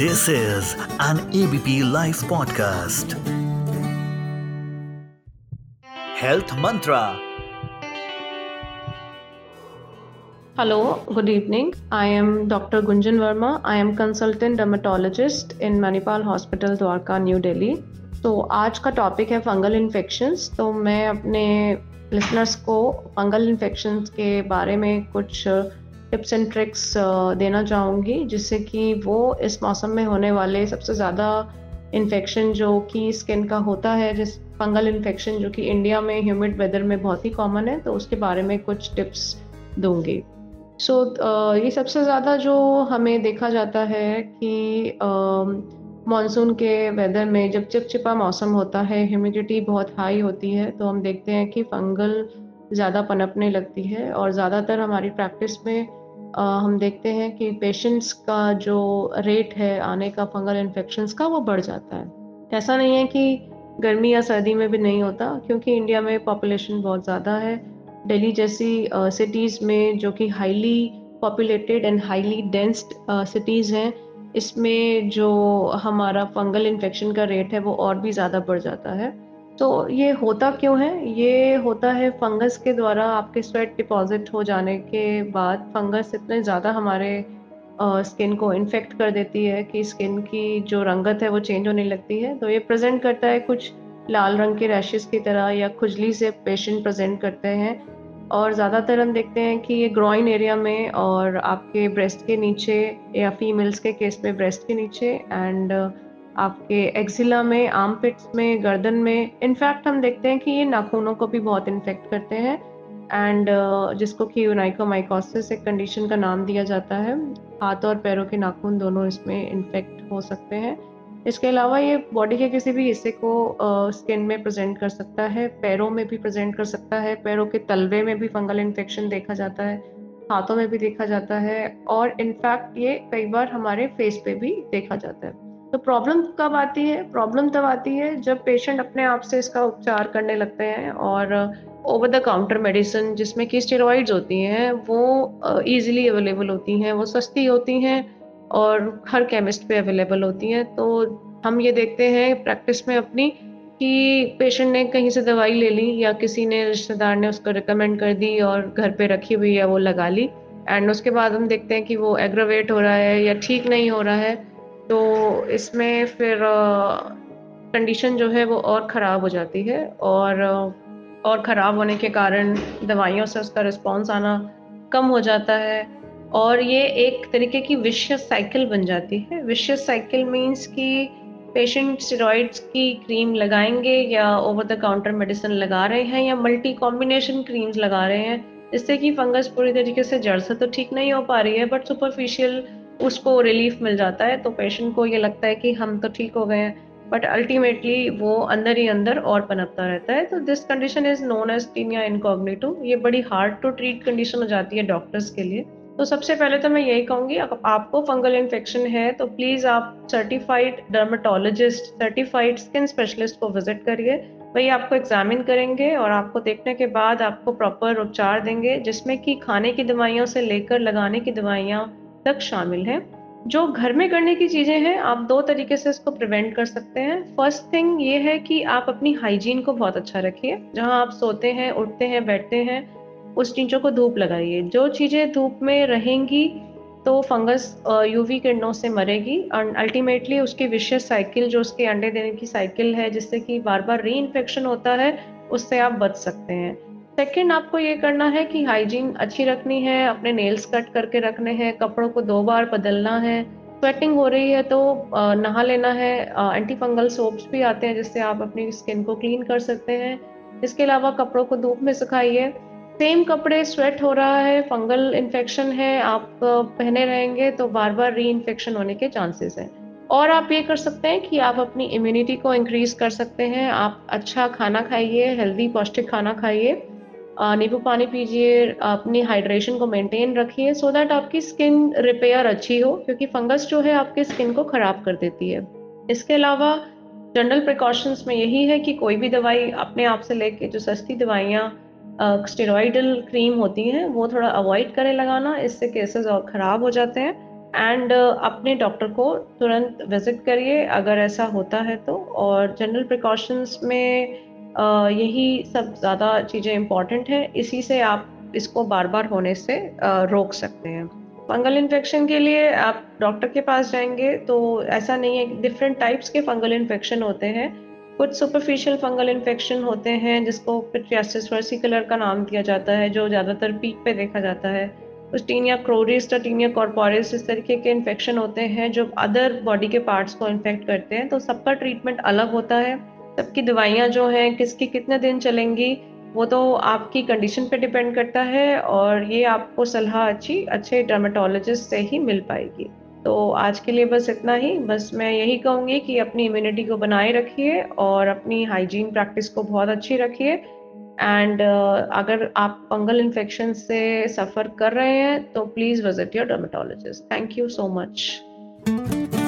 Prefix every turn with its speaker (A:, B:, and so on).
A: This is an ABP Life podcast. Health Mantra.
B: Hello, good evening. I am Dr. Gunjan Verma. I am consultant dermatologist in Manipal Hospital, Dwarka, New Delhi. तो आज का topic है fungal infections तो मैं अपने listeners को fungal infections के बारे में कुछ टिप्स एंड ट्रिक्स देना चाहूँगी जिससे कि वो इस मौसम में होने वाले सबसे ज़्यादा इन्फेक्शन जो कि स्किन का होता है जिस फंगल इन्फेक्शन जो कि इंडिया में ह्यूमिड वेदर में बहुत ही कॉमन है तो उसके बारे में कुछ टिप्स दूँगी। सो so, uh, ये सबसे ज़्यादा जो हमें देखा जाता है कि मानसून uh, के वेदर में जब चिपचिपा मौसम होता है ह्यूमिडिटी बहुत हाई होती है तो हम देखते हैं कि फंगल ज़्यादा पनपने लगती है और ज़्यादातर हमारी प्रैक्टिस में हम देखते हैं कि पेशेंट्स का जो रेट है, आने का फंगल इन्फेक्शंस का, वो बढ़ जाता है। ऐसा नहीं है कि गर्मी या सर्दी में भी नहीं होता, क्योंकि इंडिया में पॉपुलेशन बहुत ज़्यादा है। दिल्ली जैसी सिटीज़ में जो कि highly populated and highly densed cities हैं, इसमें जो हमारा फंगल इन्फेक्शन का रेट है, वो और भी ज़्यादा बढ़ जाता है। तो ये होता क्यों है? ये होता है फंगस के द्वारा आपके स्वेट डिपॉजिट हो जाने के बाद फंगस इतने ज़्यादा हमारे स्किन को इन्फेक्ट कर देती है कि स्किन की जो रंगत है वो चेंज होने लगती है। तो ये प्रेजेंट करता है कुछ लाल रंग के रैशेस की तरह या खुजली से पेशेंट प्रेजेंट करते हैं। और ज़्यादातर हम देखते हैं कि ये ग्रॉइन एरिया में और आपके ब्रेस्ट के नीचे या फीमेल्स के केस में ब्रेस्ट के नीचे एंड आपके एक्सिला में आर्म पिट्स में गर्दन में इनफैक्ट हम देखते हैं कि ये नाखूनों को भी बहुत इन्फेक्ट करते हैं एंड uh, जिसको कि यूनाइकोमाइकोसिस एक कंडीशन का नाम दिया जाता है। हाथ और पैरों के नाखून दोनों इसमें इन्फेक्ट हो सकते हैं। इसके अलावा ये बॉडी के किसी भी हिस्से को स्किन uh, में प्रेजेंट कर सकता है पैरों में भी प्रेजेंट कर सकता है पैरों के तलवे में भी फंगल इन्फेक्शन देखा जाता है हाथों में भी देखा जाता है और इनफैक्ट ये कई बार हमारे फेस पे भी देखा जाता है। तो प्रॉब्लम कब आती है? प्रॉब्लम तब आती है जब पेशेंट अपने आप से इसका उपचार करने लगते हैं और ओवर द काउंटर मेडिसिन जिसमें कि स्टेरॉइड्स होती हैं वो इजीली uh, अवेलेबल होती हैं वो सस्ती होती हैं और हर केमिस्ट पे अवेलेबल होती हैं। तो हम ये देखते हैं प्रैक्टिस में अपनी कि पेशेंट ने कहीं से दवाई ले ली या किसी ने रिश्तेदार ने उसको रिकमेंड कर दी और घर पे रखी हुई है वो लगा ली। एंड उसके बाद हम देखते हैं कि वो एग्रावेट हो रहा है या ठीक नहीं हो रहा है। तो इसमें फिर कंडीशन जो है वो और ख़राब हो जाती है और और ख़राब होने के कारण दवाइयों से उसका रिस्पॉन्स आना कम हो जाता है और ये एक तरीके की विशियस साइकिल बन जाती है। विशियस साइकिल मीन्स कि पेशेंट स्टेरॉइड्स की क्रीम लगाएँगे या ओवर द काउंटर मेडिसिन लगा रहे हैं या मल्टी कॉम्बिनेशन क्रीम्स लगा रहे हैं। जिससे कि फंगस पूरी तरीके से जड़ से तो ठीक नहीं हो पा रही है बट सुपरफिशियल उसको रिलीफ मिल जाता है तो पेशेंट को ये लगता है कि हम तो ठीक हो गए हैं बट अल्टीमेटली वो अंदर ही अंदर और पनपता रहता है। तो this condition is known as tinea incognito ये बड़ी हार्ड टू ट्रीट कंडीशन हो जाती है डॉक्टर्स के लिए। तो सबसे पहले तो मैं यही कहूँगी, अगर आपको फंगल इन्फेक्शन है तो प्लीज़ आप certified dermatologist certified skin specialist को विज़िट करिए। वही आपको एग्जामिन करेंगे और आपको देखने के बाद आपको प्रॉपर उपचार देंगे, जिसमें कि खाने की दवाइयों से लेकर लगाने की दवाइयाँ तक शामिल है। जो घर में करने की चीज़ें हैं, आप दो तरीके से इसको प्रिवेंट कर सकते हैं। फ़र्स्ट थिंग ये है कि आप अपनी हाइजीन को बहुत अच्छा रखिए। जहाँ आप सोते हैं, उठते हैं, बैठते हैं, उस चीज़ों को धूप लगाइए। जो चीज़ें धूप में रहेंगी तो फंगस यूवी किरणों से मरेगी। और अल्टीमेटली उसकी विशेष साइकिल जो उसके अंडे देने की साइकिल है, जिससे कि बार बार री होता है, उससे आप बच सकते हैं। सेकंड आपको ये करना है कि हाइजीन अच्छी रखनी है, अपने नेल्स कट करके रखने हैं, कपड़ों को दो बार बदलना है। स्वेटिंग हो रही है तो नहा लेना है। एंटी फंगल सोप्स भी आते हैं जिससे आप अपनी स्किन को क्लीन कर सकते हैं। इसके अलावा कपड़ों को धूप में सुखाइए। सेम कपड़े स्वेट हो रहा है फंगल इन्फेक्शन है, आप पहने रहेंगे तो बार बार री इन्फेक्शन होने के चांसेस हैं। और आप ये कर सकते हैं कि आप अपनी इम्यूनिटी को इंक्रीज कर सकते हैं। आप अच्छा खाना खाइए हेल्दी पौष्टिक खाना खाइए। नींबू पानी पीजिए अपनी हाइड्रेशन को मेंटेन रखिए सो दैट आपकी स्किन रिपेयर अच्छी हो क्योंकि फंगस जो है आपकी स्किन को ख़राब कर देती है। इसके अलावा जनरल प्रिकॉशंस में यही है कि कोई भी दवाई अपने आप से लेके जो सस्ती दवाइयाँ स्टेरॉइडल क्रीम होती हैं वो थोड़ा अवॉइड करें लगाना इससे केसेस और ख़राब हो जाते हैं। एंड अपने डॉक्टर को तुरंत विज़िट करिए अगर ऐसा होता है तो। और जनरल प्रिकॉशंस में uh, यही सब ज़्यादा चीज़ें इंपॉर्टेंट हैं। इसी से आप इसको बार बार होने से रोक सकते हैं। फंगल इन्फेक्शन के लिए आप डॉक्टर के पास जाएँगे तो ऐसा नहीं है डिफरेंट टाइप्स के फंगल इन्फेक्शन होते हैं। कुछ सुपरफिशियल फंगल इन्फेक्शन होते हैं जिसको पिट्रियासिस वर्सिकुलर का नाम दिया जाता है, जो ज़्यादातर पीक पे देखा जाता है। कुछ टीनिया क्रोरिस टीनिया कॉर्पोरिस इस तरीके के इन्फेक्शन होते हैं जो अदर बॉडी के पार्ट्स को इन्फेक्ट करते हैं। तो सबका ट्रीटमेंट अलग होता है। सबकी दवाइयाँ जो हैं किसकी कितने दिन चलेंगी वो तो आपकी कंडीशन पे डिपेंड करता है और ये आपको सलाह अच्छी अच्छे डर्माटोलॉजिस्ट से ही मिल पाएगी। तो आज के लिए बस इतना ही। बस मैं यही कहूँगी कि अपनी इम्यूनिटी को बनाए रखिए और अपनी हाइजीन प्रैक्टिस को बहुत अच्छी रखिए। एंड uh, अगर आप फंगल इन्फेक्शन से सफ़र कर रहे हैं तो please visit your dermatologist thank you so much